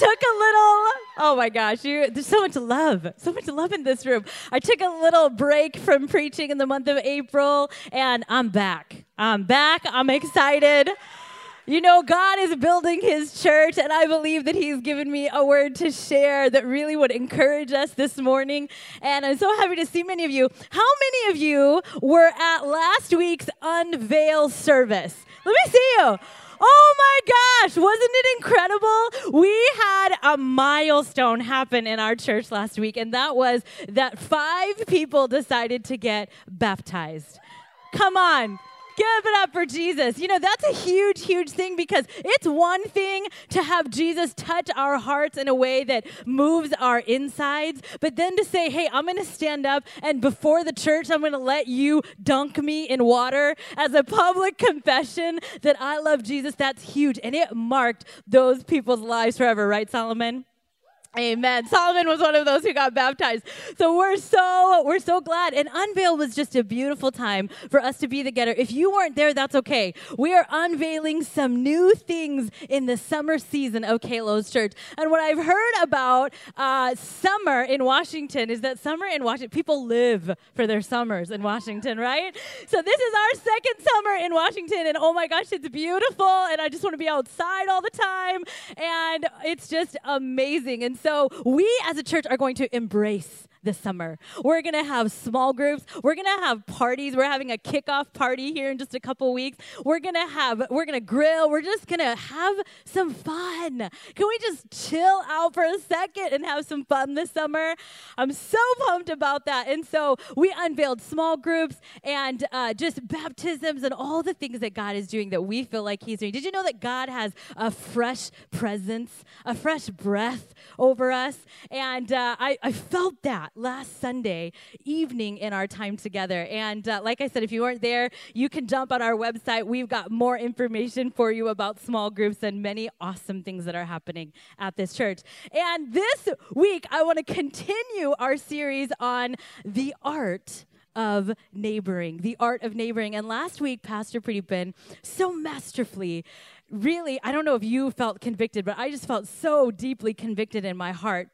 took a little, oh my gosh, you, there's so much love, so much love in this room. I took a little break from preaching in the month of April, and I'm back. I'm back. I'm excited. You know, God is building his church, and I believe that he's given me a word to share that really would encourage us this morning. And I'm so happy to see many of you. How many of you were at last week's unveil service? Let me see you. Oh my gosh, wasn't it incredible? We had a milestone happen in our church last week, and that was that five people decided to get baptized. Come on. Give it up for Jesus. You know, that's a huge, huge thing because it's one thing to have Jesus touch our hearts in a way that moves our insides, but then to say, hey, I'm going to stand up and before the church, I'm going to let you dunk me in water as a public confession that I love Jesus, that's huge. And it marked those people's lives forever, right, Solomon? Amen. Solomon was one of those who got baptized. So we're so we're so glad. And unveil was just a beautiful time for us to be together. If you weren't there, that's okay. We are unveiling some new things in the summer season of Kalos Church. And what I've heard about uh, summer in Washington is that summer in Washington, people live for their summers in Washington, right? So this is our second summer in Washington, and oh my gosh, it's beautiful. And I just want to be outside all the time, and it's just amazing. And so we as a church are going to embrace this summer. We're going to have small groups. We're going to have parties. We're having a kickoff party here in just a couple weeks. We're going to have, we're going to grill. We're just going to have some fun. Can we just chill out for a second and have some fun this summer? I'm so pumped about that. And so we unveiled small groups and uh, just baptisms and all the things that God is doing that we feel like He's doing. Did you know that God has a fresh presence, a fresh breath over us? And uh, I, I felt that last Sunday evening in our time together. And uh, like I said, if you weren't there, you can jump on our website. We've got more information for you about small groups and many awesome things that are happening at this church. And this week, I want to continue our series on the art of neighboring, the art of neighboring. And last week, Pastor Pradeepan so masterfully really, I don't know if you felt convicted, but I just felt so deeply convicted in my heart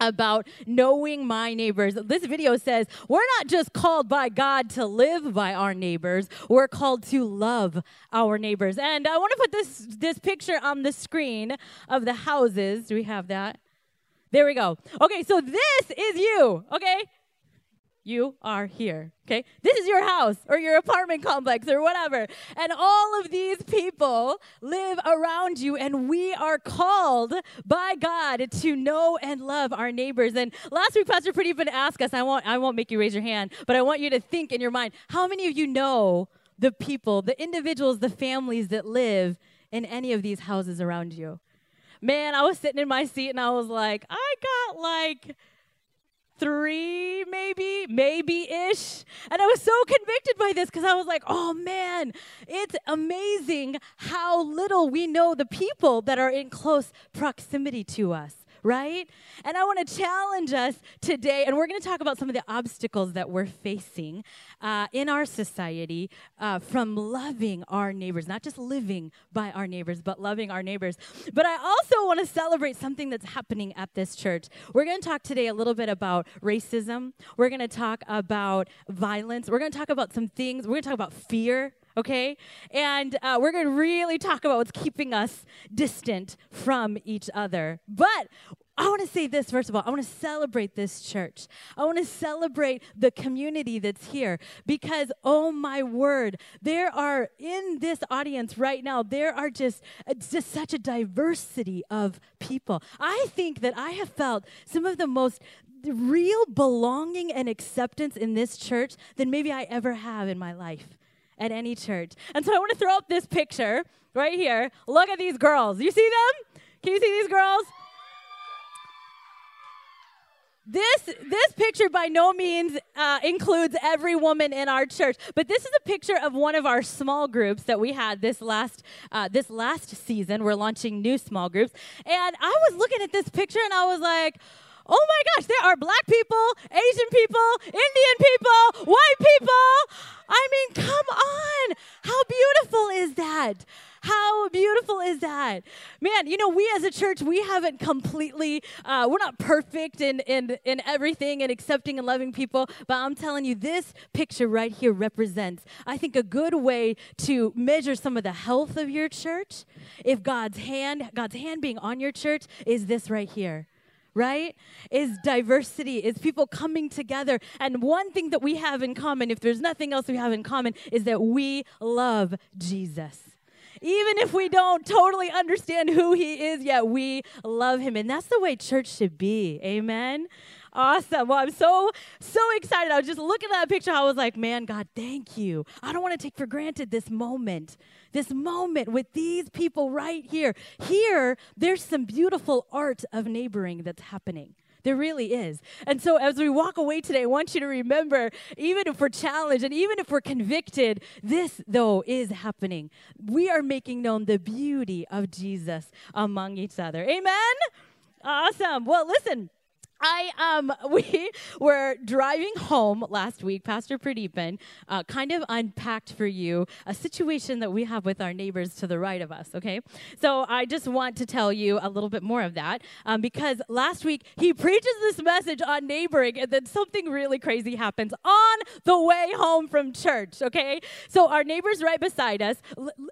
about knowing my neighbors. This video says we're not just called by God to live by our neighbors, we're called to love our neighbors. And I want to put this this picture on the screen of the houses. Do we have that? There we go. Okay, so this is you, okay? You are here. Okay? This is your house or your apartment complex or whatever. And all of these people live around you, and we are called by God to know and love our neighbors. And last week, Pastor Pradeepan asked us, I won't, I won't make you raise your hand, but I want you to think in your mind how many of you know the people, the individuals, the families that live in any of these houses around you? Man, I was sitting in my seat and I was like, I got like three, maybe, maybe ish. And I was so convicted by this because I was like, oh man, it's amazing how little we know the people that are in close proximity to us right? And I want to challenge us today, and we're going to talk about some of the obstacles that we're facing uh, in our society uh, from loving our neighbors, not just living by our neighbors, but loving our neighbors. But I also want to celebrate something that's happening at this church. We're going to talk today a little bit about racism. We're going to talk about violence. We're going to talk about some things. We're going to talk about fear okay? And uh, we're going to really talk about what's keeping us distant from each other. But I want to say this, first of all. I want to celebrate this church. I want to celebrate the community that's here because, oh my word, there are in this audience right now, there are just, it's just such a diversity of people. I think that I have felt some of the most real belonging and acceptance in this church than maybe I ever have in my life at any church. And so I want to throw up this picture right here. Look at these girls. You see them? Can you see these girls? This this picture by no means uh, includes every woman in our church, but this is a picture of one of our small groups that we had this last uh, this last season. We're launching new small groups, and I was looking at this picture and I was like, Oh my gosh, there are black people, Asian people, Indian people, white people. I mean, come on. How beautiful is that? How beautiful is that? Man, you know, we as a church, we haven't completely, uh, we're not perfect in, in, in everything and accepting and loving people, but I'm telling you, this picture right here represents, I think, a good way to measure some of the health of your church. If God's hand, God's hand being on your church, is this right here right? Is diversity, is people coming together. And one thing that we have in common, if there's nothing else we have in common, is that we love Jesus even if we don't totally understand who he is, yet we love him. And that's the way church should be. Amen. Awesome. Well, I'm so, so excited. I was just looking at that picture. I was like, man, God, thank you. I don't want to take for granted this moment, this moment with these people right here. Here, there's some beautiful art of neighboring that's happening. There really is. And so as we walk away today, I want you to remember, even if we're challenged and even if we're convicted, this, though, is happening. We are making known the beauty of Jesus among each other. Amen? Awesome. Well, listen. I um we were driving home last week. Pastor Pradeepan uh, kind of unpacked for you a situation that we have with our neighbors to the right of us. Okay, so I just want to tell you a little bit more of that um, because last week he preaches this message on neighboring, and then something really crazy happens on the way home from church. Okay, so our neighbors right beside us.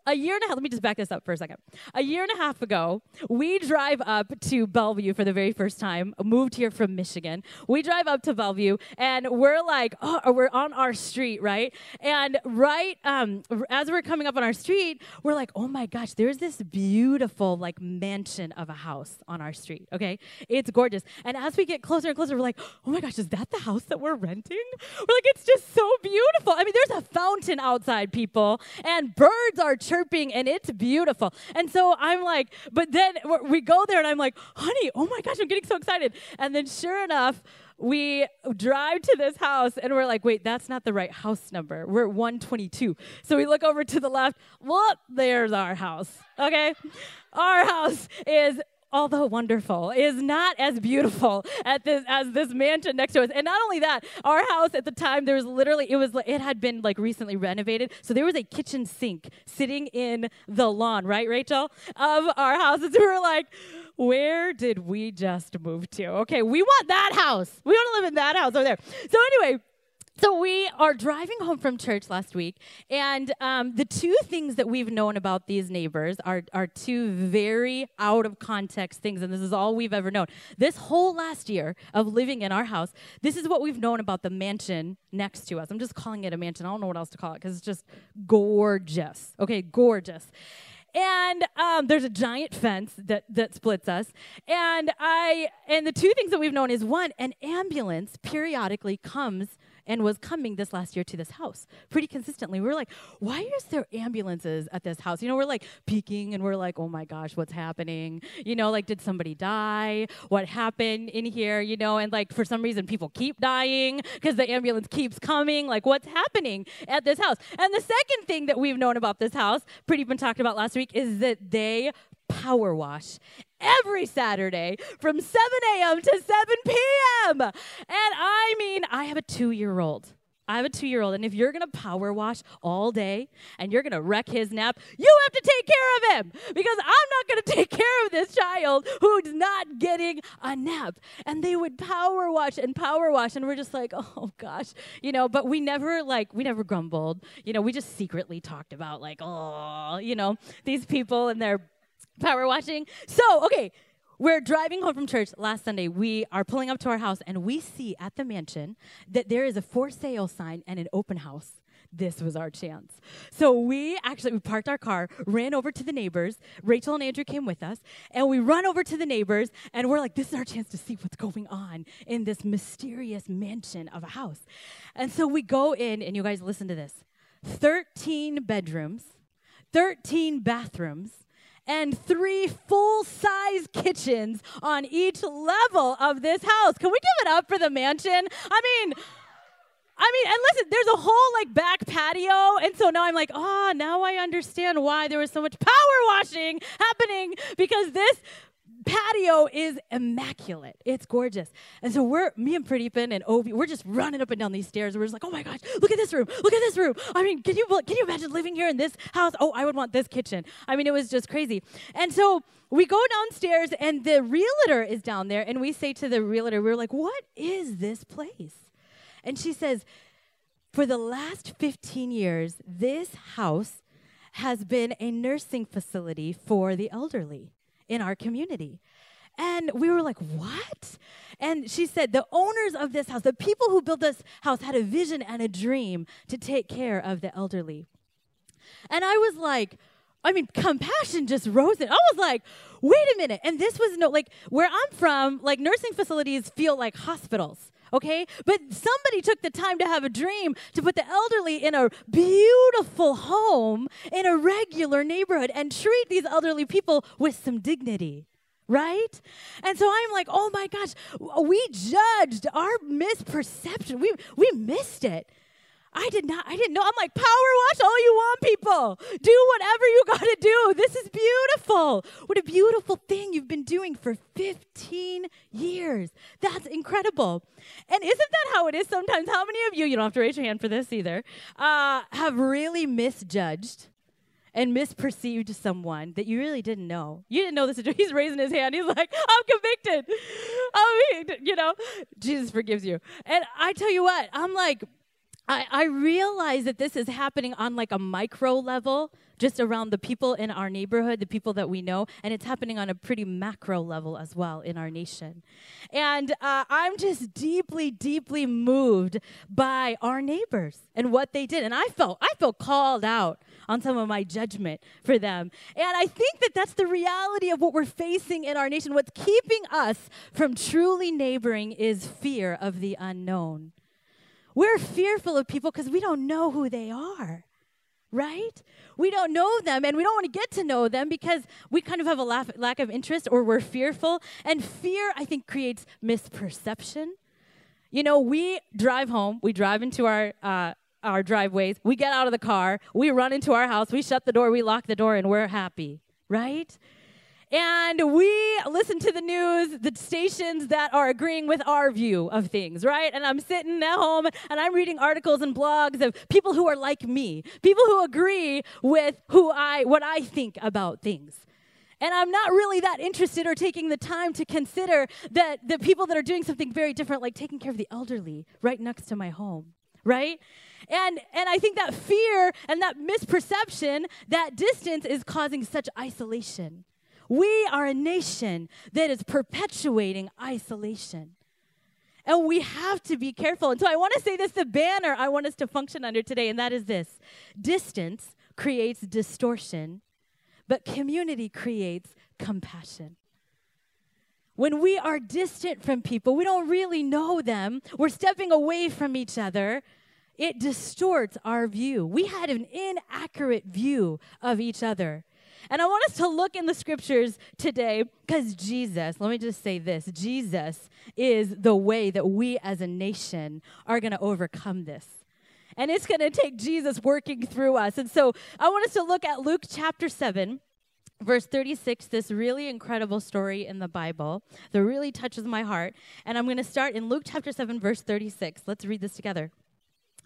A year and a half. Let me just back this up for a second. A year and a half ago, we drive up to Bellevue for the very first time. Moved here from Michigan. We drive up to Bellevue and we're like, oh, we're on our street, right? And right um, as we're coming up on our street, we're like, oh my gosh, there's this beautiful like mansion of a house on our street. Okay, it's gorgeous. And as we get closer and closer, we're like, oh my gosh, is that the house that we're renting? We're like, it's just so beautiful. I mean, there's a fountain outside, people, and birds are chirping, and it's beautiful. And so I'm like, but then we go there, and I'm like, honey, oh my gosh, I'm getting so excited. And then sure enough, we drive to this house and we're like, wait, that's not the right house number. We're at 122. So we look over to the left. Whoop, there's our house. Okay? Our house is although wonderful, is not as beautiful at this as this mansion next to us. And not only that, our house at the time there was literally it was it had been like recently renovated, so there was a kitchen sink sitting in the lawn, right, Rachel, of our houses. We were like, where did we just move to? Okay, we want that house. We want to live in that house over there. So anyway, so we are driving home from church last week, and um, the two things that we've known about these neighbors are, are two very out of context things, and this is all we've ever known. This whole last year of living in our house, this is what we've known about the mansion next to us. I'm just calling it a mansion. I don't know what else to call it because it's just gorgeous. Okay, gorgeous and um, there's a giant fence that that splits us. And I and the two things that we've known is one, an ambulance periodically comes and was coming this last year to this house pretty consistently. We were like, why is there ambulances at this house? You know, we're like peeking and we're like, oh my gosh, what's happening? You know, like, did somebody die? What happened in here? You know, and like for some reason people keep dying because the ambulance keeps coming. Like, what's happening at this house? And the second thing that we've known about this house, pretty been talked about last week, is that they power wash every Saturday from 7 a.m. to 7 p.m. And I mean, I have a two year old. I have a two year old, and if you're gonna power wash all day and you're gonna wreck his nap, you have to take care of him because I'm not gonna take care of this child who's not getting a nap. And they would power wash and power wash, and we're just like, oh gosh, you know, but we never like, we never grumbled. You know, we just secretly talked about, like, oh, you know, these people and their power washing. So, okay, we're driving home from church last Sunday. We are pulling up to our house and we see at the mansion that there is a for sale sign and an open house. This was our chance. So we actually we parked our car, ran over to the neighbors. Rachel and Andrew came with us, and we run over to the neighbors and we're like, this is our chance to see what's going on in this mysterious mansion of a house. And so we go in and you guys listen to this. 13 bedrooms, 13 bathrooms, and three full size kitchens on each level of this house. Can we give it up for the mansion? I mean, I mean, and listen, there's a whole like back patio, and so now I'm like, oh, now I understand why there was so much power washing happening because this patio is immaculate. It's gorgeous. And so we're, me and Pradeepan and Ovi, we're just running up and down these stairs. We're just like, oh my gosh, look at this room. Look at this room. I mean, can you, can you imagine living here in this house? Oh, I would want this kitchen. I mean, it was just crazy. And so we go downstairs and the realtor is down there and we say to the realtor, we're like, what is this place? And she says, for the last 15 years, this house has been a nursing facility for the elderly in our community. And we were like, what? And she said, the owners of this house, the people who built this house, had a vision and a dream to take care of the elderly. And I was like, I mean, compassion just rose in. I was like, wait a minute. And this was no, like, where I'm from, like, nursing facilities feel like hospitals okay? But somebody took the time to have a dream to put the elderly in a beautiful home in a regular neighborhood and treat these elderly people with some dignity. Right? And so I'm like, oh my gosh, we judged our misperception. We, we missed it. I did not, I didn't know. I'm like, power wash all you want, people. Do whatever you got to do. This is beautiful. What a beautiful thing you've been doing for 15 years. That's incredible. And isn't that how it is sometimes? How many of you, you don't have to raise your hand for this either, uh, have really misjudged? and misperceived someone that you really didn't know. You didn't know this. He's raising his hand. He's like, I'm convicted. I mean, you know, Jesus forgives you. And I tell you what, I'm like, I, I realize that this is happening on like a micro level, just around the people in our neighborhood, the people that we know, and it's happening on a pretty macro level as well in our nation. And uh, I'm just deeply, deeply moved by our neighbors and what they did. And I felt, I felt called out on some of my judgment for them. And I think that that's the reality of what we're facing in our nation. What's keeping us from truly neighboring is fear of the unknown. We're fearful of people because we don't know who they are, right? We don't know them and we don't want to get to know them because we kind of have a lack of interest or we're fearful. And fear, I think, creates misperception. You know, we drive home, we drive into our, uh, our driveways, we get out of the car, we run into our house, we shut the door, we lock the door, and we're happy, right? And we listen to the news, the stations that are agreeing with our view of things, right? And I'm sitting at home and I'm reading articles and blogs of people who are like me, people who agree with who I what I think about things. And I'm not really that interested or taking the time to consider that the people that are doing something very different, like taking care of the elderly right next to my home, right? And and I think that fear and that misperception, that distance is causing such isolation. We are a nation that is perpetuating isolation. And we have to be careful. And so I want to say this the banner I want us to function under today, and that is this distance creates distortion, but community creates compassion. When we are distant from people, we don't really know them, we're stepping away from each other, it distorts our view. We had an inaccurate view of each other. And I want us to look in the scriptures today because Jesus, let me just say this Jesus is the way that we as a nation are going to overcome this. And it's going to take Jesus working through us. And so I want us to look at Luke chapter 7 verse 36, this really incredible story in the Bible that really touches my heart. And I'm going to start in Luke chapter 7, verse 36. Let's read this together.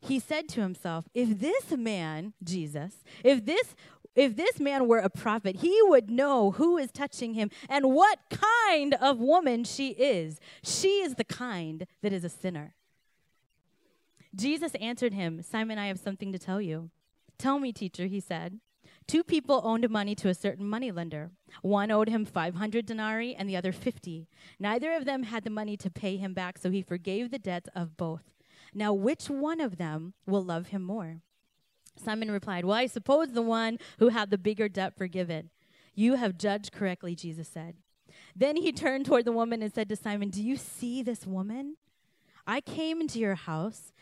he said to himself, if this man, Jesus, if this if this man were a prophet, he would know who is touching him and what kind of woman she is. She is the kind that is a sinner. Jesus answered him, Simon, I have something to tell you. Tell me, teacher, he said. Two people owned money to a certain moneylender. One owed him 500 denarii and the other 50. Neither of them had the money to pay him back, so he forgave the debts of both. Now, which one of them will love him more? Simon replied, Well, I suppose the one who had the bigger debt forgiven. You have judged correctly, Jesus said. Then he turned toward the woman and said to Simon, Do you see this woman? I came into your house.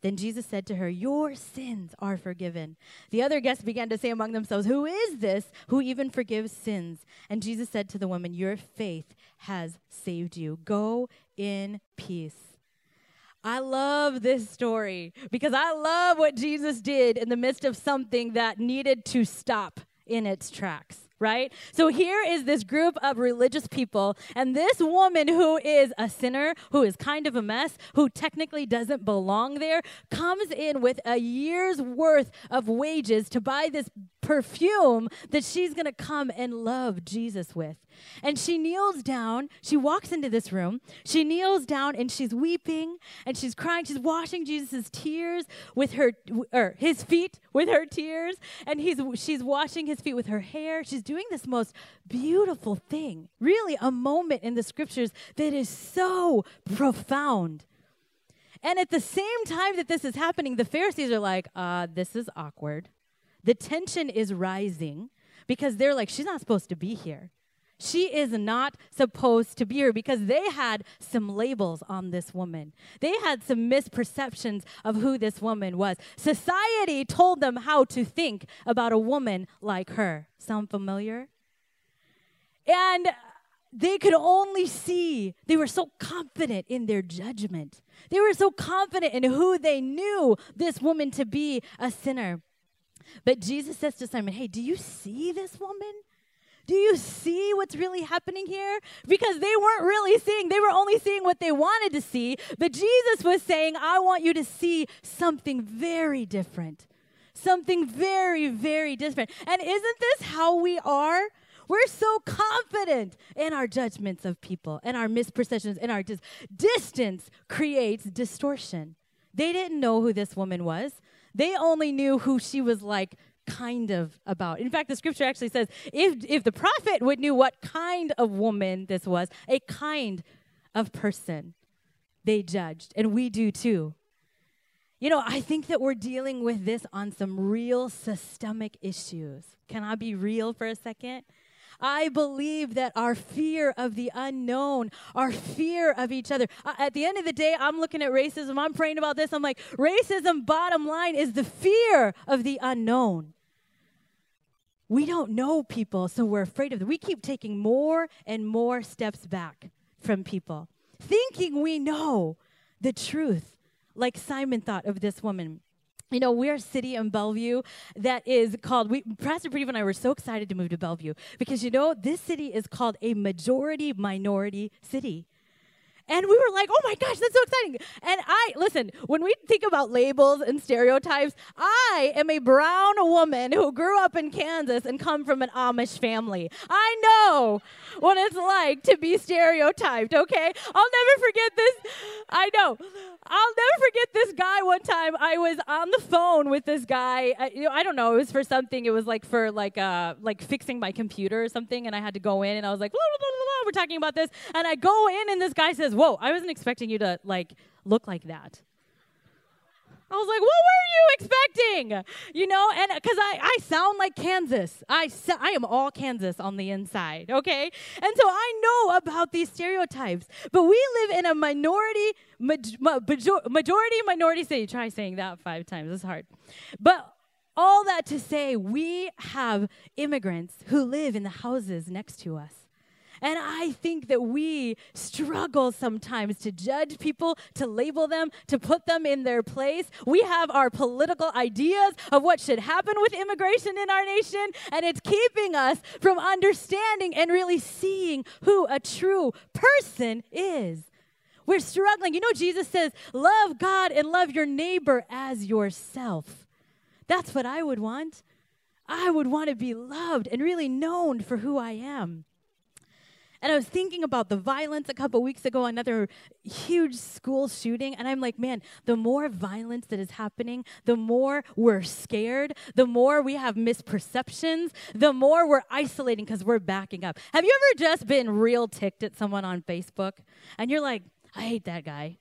Then Jesus said to her, Your sins are forgiven. The other guests began to say among themselves, Who is this who even forgives sins? And Jesus said to the woman, Your faith has saved you. Go in peace. I love this story because I love what Jesus did in the midst of something that needed to stop in its tracks right? So here is this group of religious people, and this woman who is a sinner, who is kind of a mess, who technically doesn't belong there, comes in with a year's worth of wages to buy this perfume that she's going to come and love Jesus with. And she kneels down. She walks into this room. She kneels down and she's weeping and she's crying. She's washing Jesus' tears with her, or his feet with her tears. And he's, she's washing his feet with her hair. She's doing this most beautiful thing. Really, a moment in the scriptures that is so profound. And at the same time that this is happening, the Pharisees are like, uh, this is awkward. The tension is rising because they're like, she's not supposed to be here. She is not supposed to be here because they had some labels on this woman. They had some misperceptions of who this woman was. Society told them how to think about a woman like her. Sound familiar? And they could only see, they were so confident in their judgment. They were so confident in who they knew this woman to be a sinner. But Jesus says to Simon, Hey, do you see this woman? Do you see what's really happening here? Because they weren't really seeing, they were only seeing what they wanted to see. But Jesus was saying, I want you to see something very different. Something very, very different. And isn't this how we are? We're so confident in our judgments of people and our misperceptions and our dis- distance creates distortion. They didn't know who this woman was. They only knew who she was like kind of about. In fact, the scripture actually says if, if the prophet would knew what kind of woman this was, a kind of person they judged. And we do too. You know, I think that we're dealing with this on some real systemic issues. Can I be real for a second? I believe that our fear of the unknown, our fear of each other. Uh, at the end of the day, I'm looking at racism, I'm praying about this. I'm like, racism, bottom line, is the fear of the unknown. We don't know people, so we're afraid of them. We keep taking more and more steps back from people, thinking we know the truth, like Simon thought of this woman. You know, we're a city in Bellevue that is called, we, Pastor Breve and I were so excited to move to Bellevue because, you know, this city is called a majority minority city. And we were like, oh my gosh, that's so exciting. And I, listen, when we think about labels and stereotypes, I am a brown woman who grew up in Kansas and come from an Amish family. I know what it's like to be stereotyped, okay? I'll never forget this. I know. I'll never forget this guy one time. I was on the phone with this guy. I, you know, I don't know. It was for something. It was like for like uh like fixing my computer or something. And I had to go in, and I was like, blah, blah, blah, we're talking about this. And I go in, and this guy says, "Whoa, I wasn't expecting you to like look like that." I was like, what were you expecting? You know, and because I, I sound like Kansas. I, I am all Kansas on the inside, okay? And so I know about these stereotypes. But we live in a minority, majority minority city. Try saying that five times. It's hard. But all that to say, we have immigrants who live in the houses next to us. And I think that we struggle sometimes to judge people, to label them, to put them in their place. We have our political ideas of what should happen with immigration in our nation, and it's keeping us from understanding and really seeing who a true person is. We're struggling. You know, Jesus says, Love God and love your neighbor as yourself. That's what I would want. I would want to be loved and really known for who I am. And I was thinking about the violence a couple weeks ago, another huge school shooting. And I'm like, man, the more violence that is happening, the more we're scared, the more we have misperceptions, the more we're isolating because we're backing up. Have you ever just been real ticked at someone on Facebook and you're like, I hate that guy,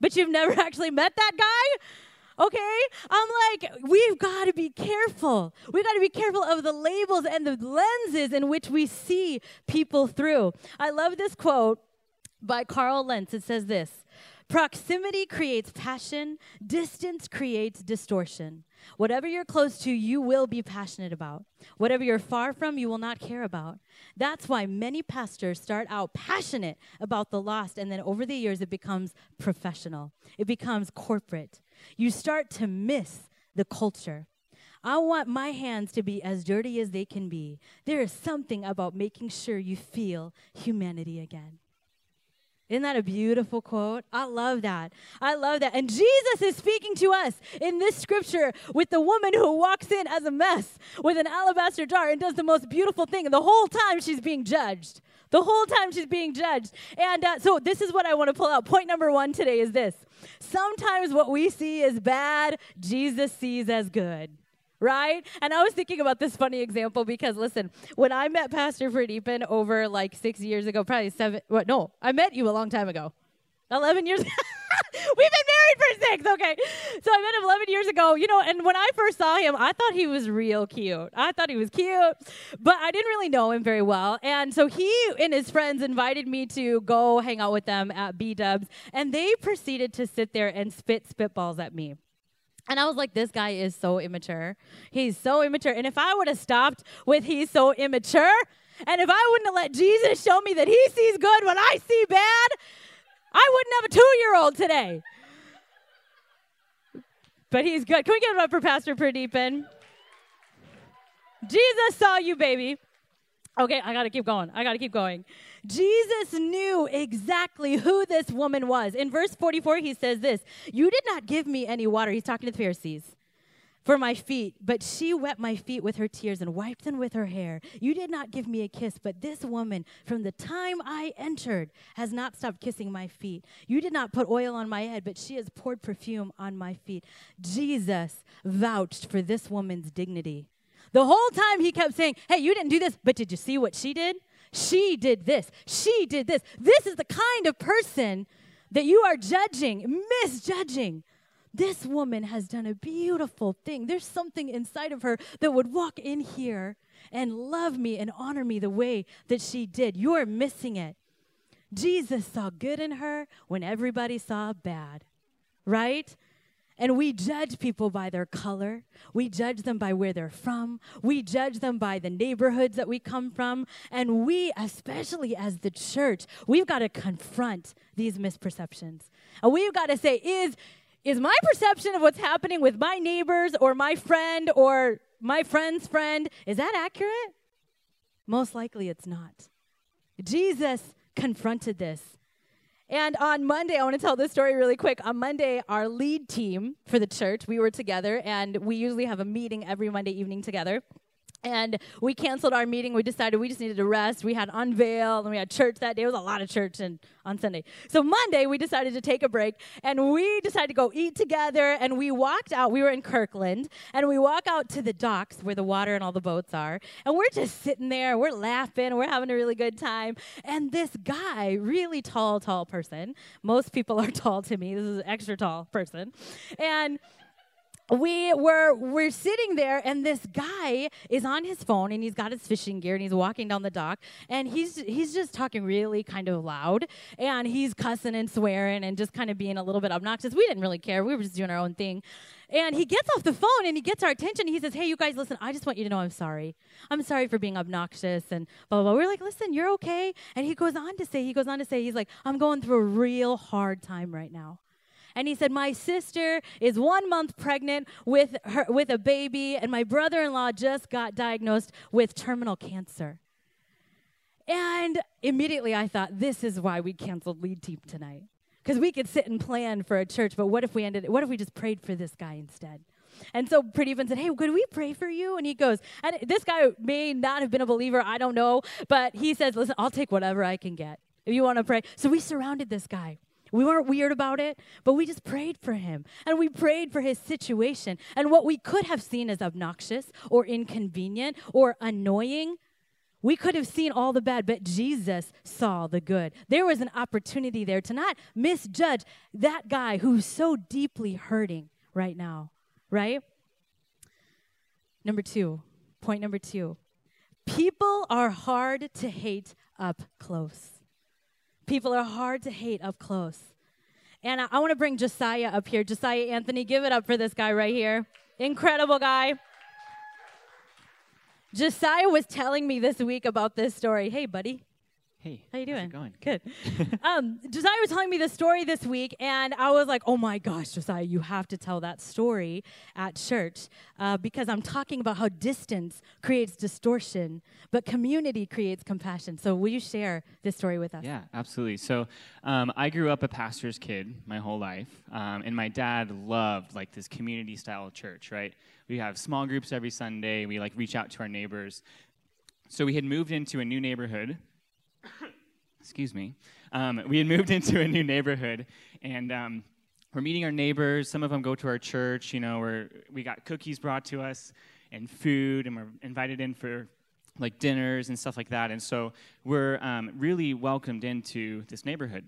but you've never actually met that guy? Okay? I'm like, we've got to be careful. We've got to be careful of the labels and the lenses in which we see people through. I love this quote by Carl Lentz. It says this Proximity creates passion, distance creates distortion. Whatever you're close to, you will be passionate about. Whatever you're far from, you will not care about. That's why many pastors start out passionate about the lost, and then over the years, it becomes professional, it becomes corporate. You start to miss the culture. I want my hands to be as dirty as they can be. There is something about making sure you feel humanity again. Isn't that a beautiful quote? I love that. I love that. And Jesus is speaking to us in this scripture with the woman who walks in as a mess with an alabaster jar and does the most beautiful thing. And the whole time she's being judged. The whole time she's being judged. And uh, so this is what I want to pull out. Point number one today is this sometimes what we see as bad, Jesus sees as good right? And I was thinking about this funny example because listen, when I met Pastor Pradeepan over like six years ago, probably seven, what, no, I met you a long time ago. 11 years. We've been married for six. Okay. So I met him 11 years ago, you know, and when I first saw him, I thought he was real cute. I thought he was cute, but I didn't really know him very well. And so he and his friends invited me to go hang out with them at B Dubs, and they proceeded to sit there and spit spitballs at me. And I was like, this guy is so immature. He's so immature. And if I would have stopped with he's so immature, and if I wouldn't have let Jesus show me that he sees good when I see bad, I wouldn't have a two year old today. But he's good. Can we give it up for Pastor Pradeepan? Jesus saw you, baby. Okay, I gotta keep going. I gotta keep going. Jesus knew exactly who this woman was. In verse 44, he says this You did not give me any water. He's talking to the Pharisees for my feet, but she wet my feet with her tears and wiped them with her hair. You did not give me a kiss, but this woman, from the time I entered, has not stopped kissing my feet. You did not put oil on my head, but she has poured perfume on my feet. Jesus vouched for this woman's dignity. The whole time he kept saying, Hey, you didn't do this, but did you see what she did? She did this. She did this. This is the kind of person that you are judging, misjudging. This woman has done a beautiful thing. There's something inside of her that would walk in here and love me and honor me the way that she did. You're missing it. Jesus saw good in her when everybody saw bad, right? And we judge people by their color. We judge them by where they're from. We judge them by the neighborhoods that we come from. And we, especially as the church, we've got to confront these misperceptions. And we've got to say, is, is my perception of what's happening with my neighbors or my friend or my friend's friend, is that accurate? Most likely it's not. Jesus confronted this. And on Monday, I want to tell this story really quick. On Monday, our lead team for the church, we were together, and we usually have a meeting every Monday evening together. And we canceled our meeting. We decided we just needed to rest. We had unveil and we had church that day. It was a lot of church and on Sunday. So Monday we decided to take a break and we decided to go eat together. And we walked out. We were in Kirkland and we walk out to the docks where the water and all the boats are. And we're just sitting there. We're laughing. We're having a really good time. And this guy, really tall, tall person. Most people are tall to me. This is an extra tall person. And we were we're sitting there and this guy is on his phone and he's got his fishing gear and he's walking down the dock and he's he's just talking really kind of loud and he's cussing and swearing and just kind of being a little bit obnoxious. We didn't really care. We were just doing our own thing. And he gets off the phone and he gets our attention. He says hey you guys listen i just want you to know i'm sorry. I'm sorry for being obnoxious and blah blah blah. We're like listen you're okay. And he goes on to say he goes on to say he's like i'm going through a real hard time right now and he said, My sister is one month pregnant with, her, with a baby, and my brother in law just got diagnosed with terminal cancer. And immediately I thought, This is why we canceled lead team tonight. Because we could sit and plan for a church, but what if we ended, what if we just prayed for this guy instead? And so Pradeepan said, Hey, could we pray for you? And he goes, and this guy may not have been a believer, I don't know, but he says, Listen, I'll take whatever I can get if you want to pray. So we surrounded this guy. We weren't weird about it, but we just prayed for him. And we prayed for his situation. And what we could have seen as obnoxious or inconvenient or annoying, we could have seen all the bad, but Jesus saw the good. There was an opportunity there to not misjudge that guy who's so deeply hurting right now, right? Number two, point number two people are hard to hate up close. People are hard to hate up close. And I, I want to bring Josiah up here. Josiah Anthony, give it up for this guy right here. Incredible guy. Josiah was telling me this week about this story. Hey, buddy. Hey, how you doing? going? Good. um, Josiah was telling me the story this week, and I was like, "Oh my gosh, Josiah, you have to tell that story at church uh, because I'm talking about how distance creates distortion, but community creates compassion." So, will you share this story with us? Yeah, absolutely. So, um, I grew up a pastor's kid my whole life, um, and my dad loved like this community-style church. Right? We have small groups every Sunday. We like reach out to our neighbors. So we had moved into a new neighborhood excuse me, um, we had moved into a new neighborhood, and um, we're meeting our neighbors. Some of them go to our church. You know, we're, we got cookies brought to us and food, and we're invited in for like dinners and stuff like that. And so we're um, really welcomed into this neighborhood.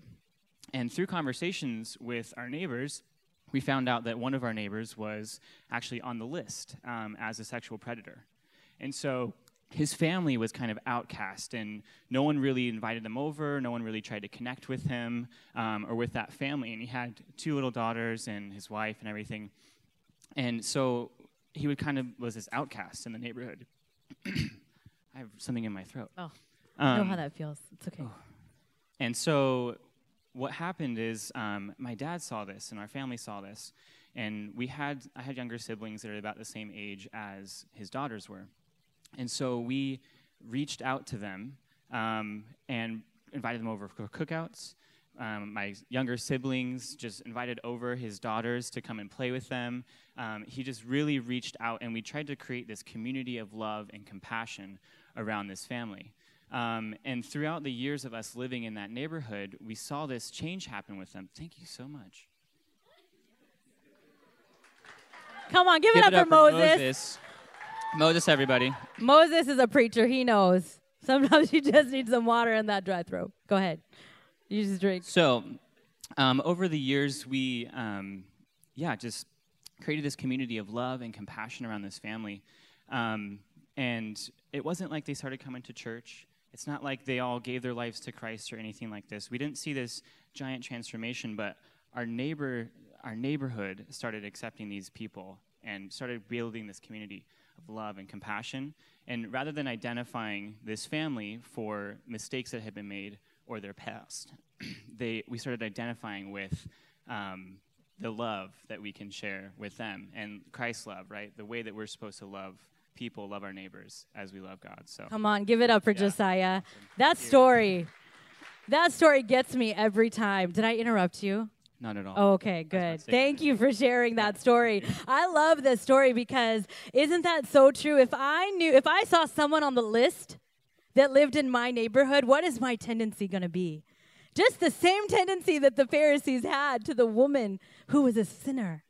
And through conversations with our neighbors, we found out that one of our neighbors was actually on the list um, as a sexual predator. And so his family was kind of outcast, and no one really invited him over. No one really tried to connect with him um, or with that family. And he had two little daughters and his wife and everything. And so he would kind of was this outcast in the neighborhood. I have something in my throat. Oh, I know how um, that feels. It's okay. Oh. And so what happened is um, my dad saw this, and our family saw this, and we had I had younger siblings that are about the same age as his daughters were. And so we reached out to them um, and invited them over for cookouts. Um, my younger siblings just invited over his daughters to come and play with them. Um, he just really reached out, and we tried to create this community of love and compassion around this family. Um, and throughout the years of us living in that neighborhood, we saw this change happen with them. Thank you so much. Come on, give, give it, up, it up for, for Moses. Moses. Moses, everybody. Moses is a preacher. He knows. Sometimes you just need some water in that dry throat. Go ahead. You just drink. So, um, over the years, we, um, yeah, just created this community of love and compassion around this family. Um, and it wasn't like they started coming to church. It's not like they all gave their lives to Christ or anything like this. We didn't see this giant transformation, but our neighbor, our neighborhood started accepting these people and started building this community of love and compassion. And rather than identifying this family for mistakes that had been made or their past, they, we started identifying with um, the love that we can share with them and Christ's love, right? The way that we're supposed to love people, love our neighbors as we love God. So come on, give it up for yeah. Josiah. That story, that story gets me every time. Did I interrupt you? Not at all. Oh, okay, good. Thank you for sharing that story. I love this story because isn't that so true? If I knew, if I saw someone on the list that lived in my neighborhood, what is my tendency going to be? Just the same tendency that the Pharisees had to the woman who was a sinner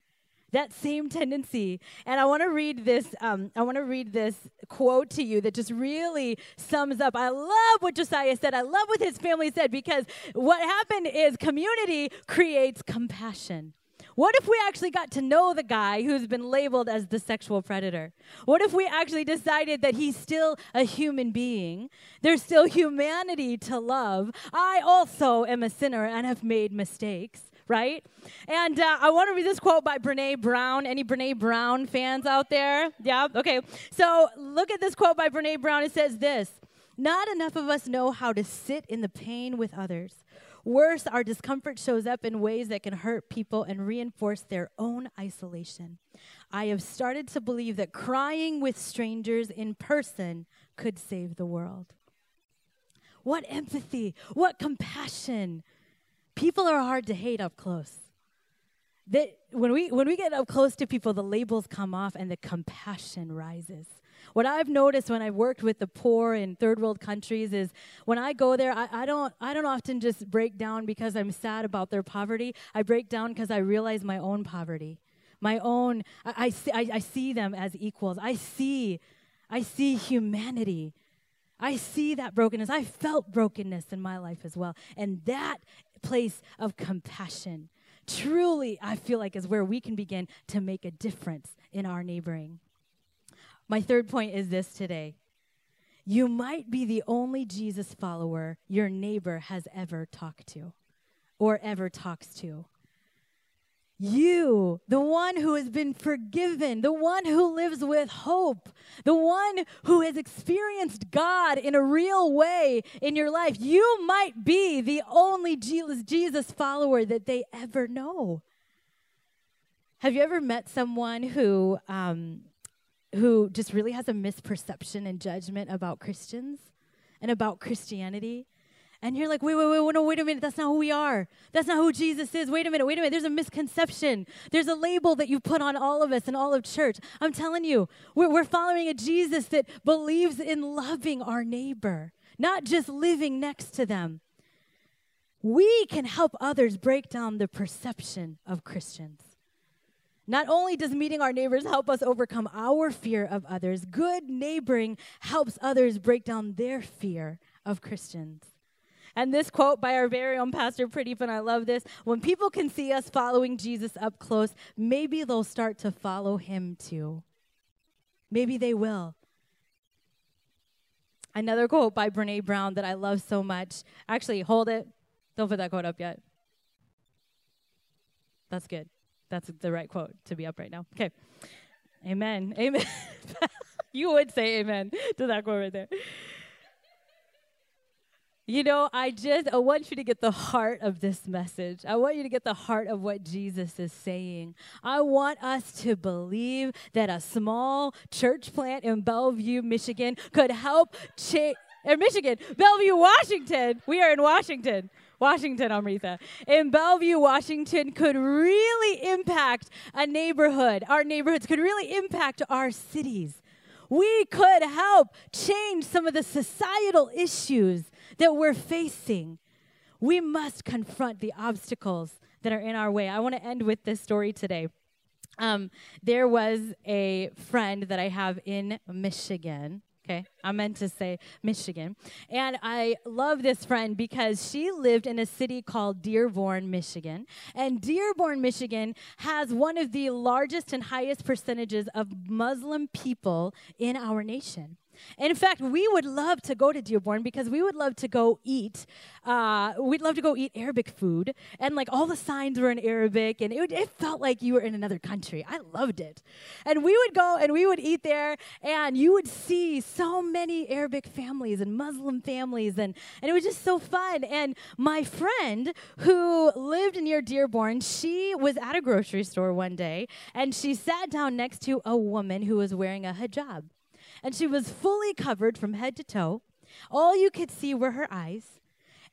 that same tendency. And I want to read this. Um, I want to read this quote to you that just really sums up. I love what Josiah said. I love what his family said because what happened is community creates compassion. What if we actually got to know the guy who's been labeled as the sexual predator? What if we actually decided that he's still a human being? There's still humanity to love. I also am a sinner and have made mistakes right? And uh, I want to read this quote by Brene Brown. Any Brene Brown fans out there? Yeah? Okay. So look at this quote by Brene Brown. It says this Not enough of us know how to sit in the pain with others. Worse, our discomfort shows up in ways that can hurt people and reinforce their own isolation. I have started to believe that crying with strangers in person could save the world. What empathy, what compassion, People are hard to hate up close. that when we when we get up close to people, the labels come off and the compassion rises. What I've noticed when I've worked with the poor in third world countries is when I go there, I, I don't I don't often just break down because I'm sad about their poverty. I break down because I realize my own poverty, my own. I, I see I, I see them as equals. I see I see humanity. I see that brokenness. I felt brokenness in my life as well. And that place of compassion truly, I feel like, is where we can begin to make a difference in our neighboring. My third point is this today. You might be the only Jesus follower your neighbor has ever talked to or ever talks to. You, the one who has been forgiven, the one who lives with hope, the one who has experienced God in a real way in your life, you might be the only Jesus follower that they ever know. Have you ever met someone who, um, who just really has a misperception and judgment about Christians and about Christianity? And you're like, wait, wait, wait, no, wait a minute. That's not who we are. That's not who Jesus is. Wait a minute, wait a minute. There's a misconception. There's a label that you put on all of us and all of church. I'm telling you, we're, we're following a Jesus that believes in loving our neighbor, not just living next to them. We can help others break down the perception of Christians. Not only does meeting our neighbors help us overcome our fear of others, good neighboring helps others break down their fear of Christians. And this quote by our very own Pastor and I love this when people can see us following Jesus up close, maybe they'll start to follow him too. Maybe they will. Another quote by Brene Brown that I love so much. Actually, hold it. Don't put that quote up yet. That's good. That's the right quote to be up right now. Okay. Amen. Amen. you would say amen to that quote right there. You know, I just I want you to get the heart of this message. I want you to get the heart of what Jesus is saying. I want us to believe that a small church plant in Bellevue, Michigan could help change in Michigan, Bellevue, Washington. We are in Washington. Washington, Amrita. In Bellevue, Washington could really impact a neighborhood. Our neighborhoods could really impact our cities. We could help change some of the societal issues that we're facing, we must confront the obstacles that are in our way. I want to end with this story today. Um, there was a friend that I have in Michigan. Okay, I meant to say Michigan. And I love this friend because she lived in a city called Dearborn, Michigan. And Dearborn, Michigan has one of the largest and highest percentages of Muslim people in our nation. In fact, we would love to go to Dearborn because we would love to go eat. Uh, we'd love to go eat Arabic food, and like all the signs were in Arabic, and it, would, it felt like you were in another country. I loved it, and we would go and we would eat there, and you would see so many Arabic families and Muslim families, and and it was just so fun. And my friend who lived near Dearborn, she was at a grocery store one day, and she sat down next to a woman who was wearing a hijab and she was fully covered from head to toe. All you could see were her eyes.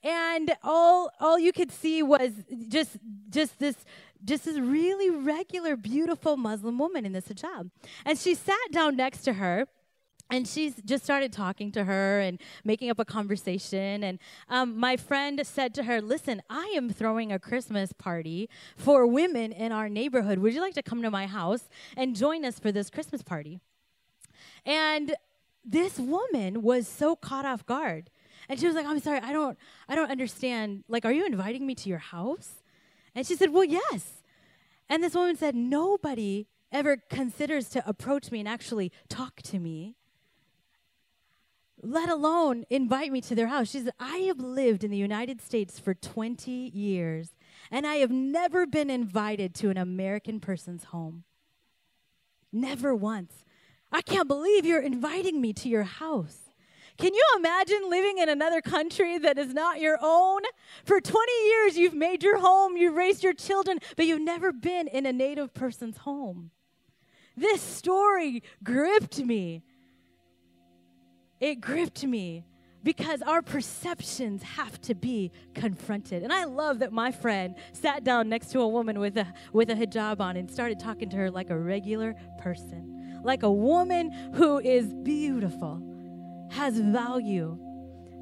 And all all you could see was just just this just this really regular, beautiful Muslim woman in this hijab. And she sat down next to her and she just started talking to her and making up a conversation and um, my friend said to her listen i am throwing a christmas party for women in our neighborhood would you like to come to my house and join us for this christmas party and this woman was so caught off guard. And she was like, "I'm sorry, I don't I don't understand. Like, are you inviting me to your house?" And she said, "Well, yes." And this woman said, "Nobody ever considers to approach me and actually talk to me." let alone invite me to their house. She said, I have lived in the United States for 20 years, and I have never been invited to an American person's home. Never once. I can't believe you're inviting me to your house. Can you imagine living in another country that is not your own? For 20 years, you've made your home, you've raised your children, but you've never been in a native person's home. This story gripped me. It gripped me because our perceptions have to be confronted. And I love that my friend sat down next to a woman with a with a hijab on and started talking to her like a regular person, like a woman who is beautiful, has value.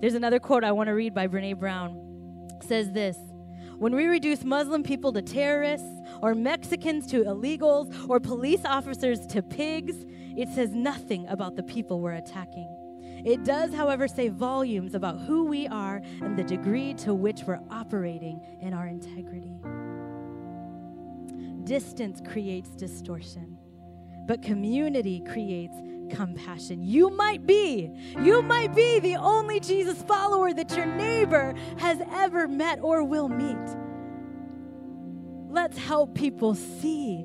There's another quote I want to read by Brene Brown. It says this, when we reduce Muslim people to terrorists or Mexicans to illegals or police officers to pigs, it says nothing about the people we're attacking. It does, however, say volumes about who we are and the degree to which we're operating in our integrity. Distance creates distortion, but community creates compassion. You might be, you might be the only Jesus follower that your neighbor has ever met or will meet. Let's help people see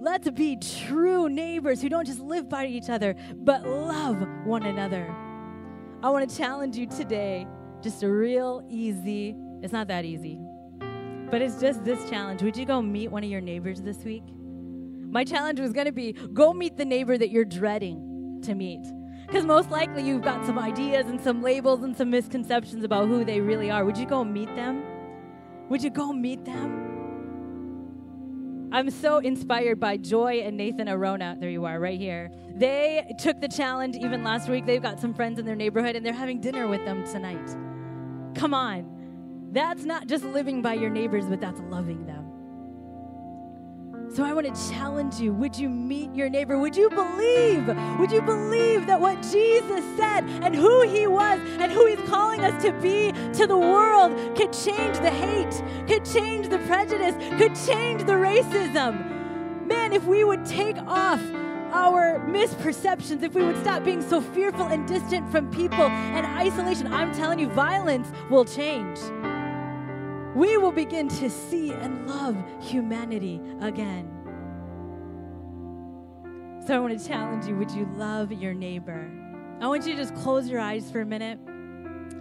Let's be true neighbors who don't just live by each other, but love one another. I want to challenge you today, just a real easy, it's not that easy, but it's just this challenge. Would you go meet one of your neighbors this week? My challenge was going to be go meet the neighbor that you're dreading to meet. Because most likely you've got some ideas and some labels and some misconceptions about who they really are. Would you go meet them? Would you go meet them? I'm so inspired by Joy and Nathan Arona. There you are, right here. They took the challenge even last week. They've got some friends in their neighborhood and they're having dinner with them tonight. Come on. That's not just living by your neighbors, but that's loving them. So I want to challenge you. Would you meet your neighbor? Would you believe? Would you believe that what Jesus said and who he was and who he's calling us to be to the world could change the hate, could change the prejudice, could change the racism? Man, if we would take off our misperceptions, if we would stop being so fearful and distant from people and isolation, I'm telling you, violence will change we will begin to see and love humanity again. So I want to challenge you would you love your neighbor? I want you to just close your eyes for a minute.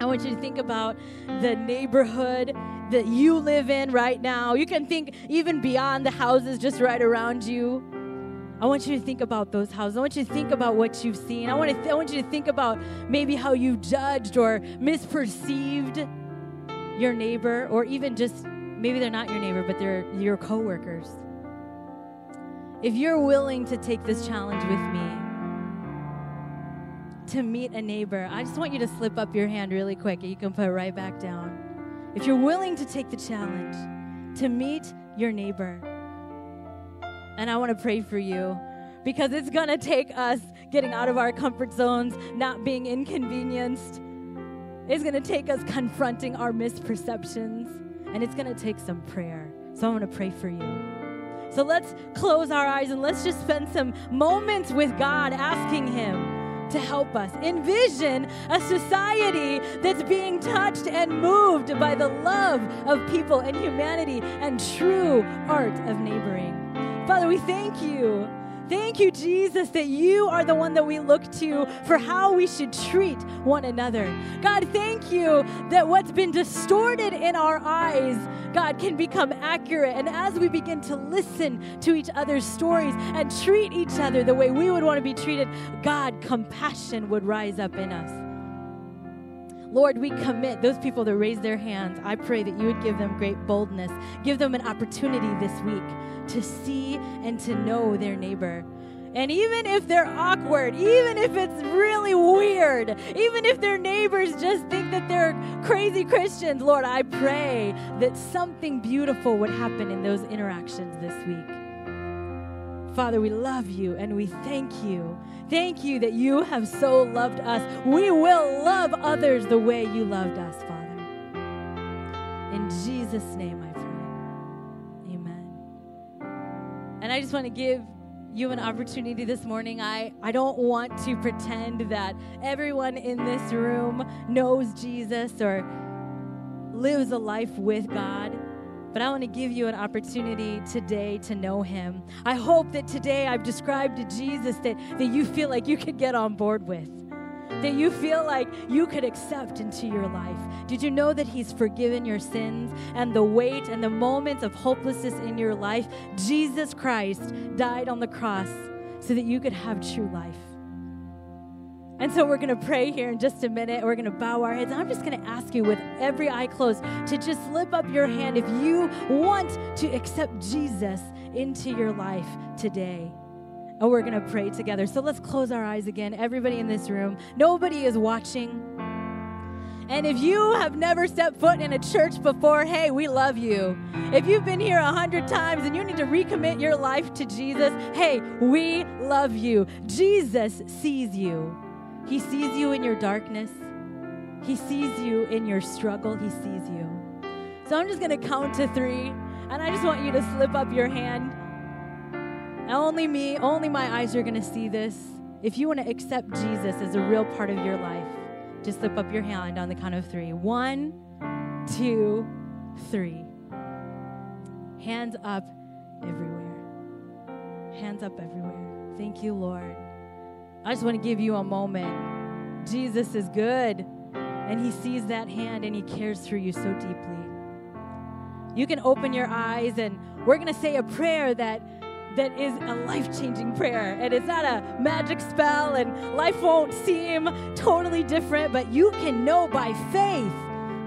I want you to think about the neighborhood that you live in right now. You can think even beyond the houses just right around you. I want you to think about those houses. I want you to think about what you've seen. I want, to th- I want you to think about maybe how you judged or misperceived your neighbor, or even just maybe they're not your neighbor, but they're your coworkers. If you're willing to take this challenge with me, to meet a neighbor, I just want you to slip up your hand really quick and you can put it right back down. If you're willing to take the challenge to meet your neighbor, and I want to pray for you because it's going to take us getting out of our comfort zones, not being inconvenienced it's going to take us confronting our misperceptions, and it's going to take some prayer. So I want to pray for you. So let's close our eyes and let's just spend some moments with God asking Him to help us. Envision a society that's being touched and moved by the love of people and humanity and true art of neighboring. Father, we thank you Thank you, Jesus, that you are the one that we look to for how we should treat one another. God, thank you that what's been distorted in our eyes, God, can become accurate. And as we begin to listen to each other's stories and treat each other the way we would want to be treated, God, compassion would rise up in us. Lord, we commit those people that raise their hands. I pray that you would give them great boldness, give them an opportunity this week to see and to know their neighbor. And even if they're awkward, even if it's really weird, even if their neighbors just think that they're crazy Christians, Lord, I pray that something beautiful would happen in those interactions this week. Father, we love you and we thank you. Thank you that you have so loved us. We will love others the way you loved us, Father. In Jesus' name And I just want to give you an opportunity this morning. I, I don't want to pretend that everyone in this room knows Jesus or lives a life with God. But I want to give you an opportunity today to know him. I hope that today I've described to Jesus that, that you feel like you could get on board with, that you feel like you could accept into your life. Did you know that he's forgiven your sins and the weight and the moments of hopelessness in your life? Jesus Christ died on the cross so that you could have true life. And so we're going to pray here in just a minute. We're going to bow our heads. I'm just going to ask you, with every eye closed, to just slip up your hand if you want to accept Jesus into your life today. And we're going to pray together. So let's close our eyes again. Everybody in this room, nobody is watching. And if you have never stepped foot in a church before, hey, we love you. If you've been here a hundred times and you need to recommit your life to Jesus, hey, we love you. Jesus sees you. He sees you in your darkness. He sees you in your struggle. He sees you. So I'm just going to count to three, and I just want you to slip up your hand. Only me, only my eyes are going to see this. If you want to accept Jesus as a real part of your life, just slip up your hand on the count of three. One, two, three. Hands up everywhere. Hands up everywhere. Thank you, Lord. I just want to give you a moment. Jesus is good, and He sees that hand and He cares for you so deeply. You can open your eyes, and we're going to say a prayer that that is a life changing prayer. And it's not a magic spell, and life won't seem totally different, but you can know by faith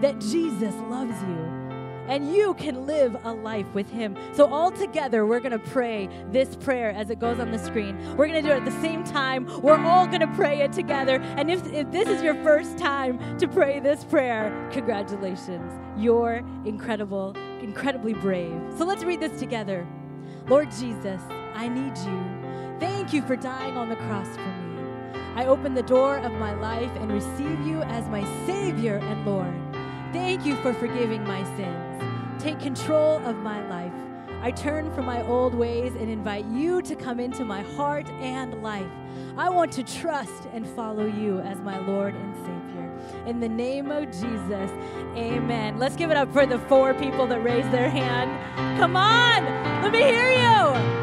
that Jesus loves you. And you can live a life with Him. So, all together, we're to pray this prayer as it goes on the screen. We're to do it at the same time. We're all to pray it together. And if, if this is your first time to pray this prayer, congratulations. You're incredible, incredibly brave. So, let's read this together. Lord Jesus, I need you. Thank you for dying on the cross for me. I open the door of my life and receive you as my Savior and Lord. Thank you for forgiving my sins. Take control of my life. I turn from my old ways and invite you to come into my heart and life. I want to trust and follow you as my Lord and Savior. In the name of Jesus, amen. Let's give it up for the four people that raised their hand. Come on, let me hear you.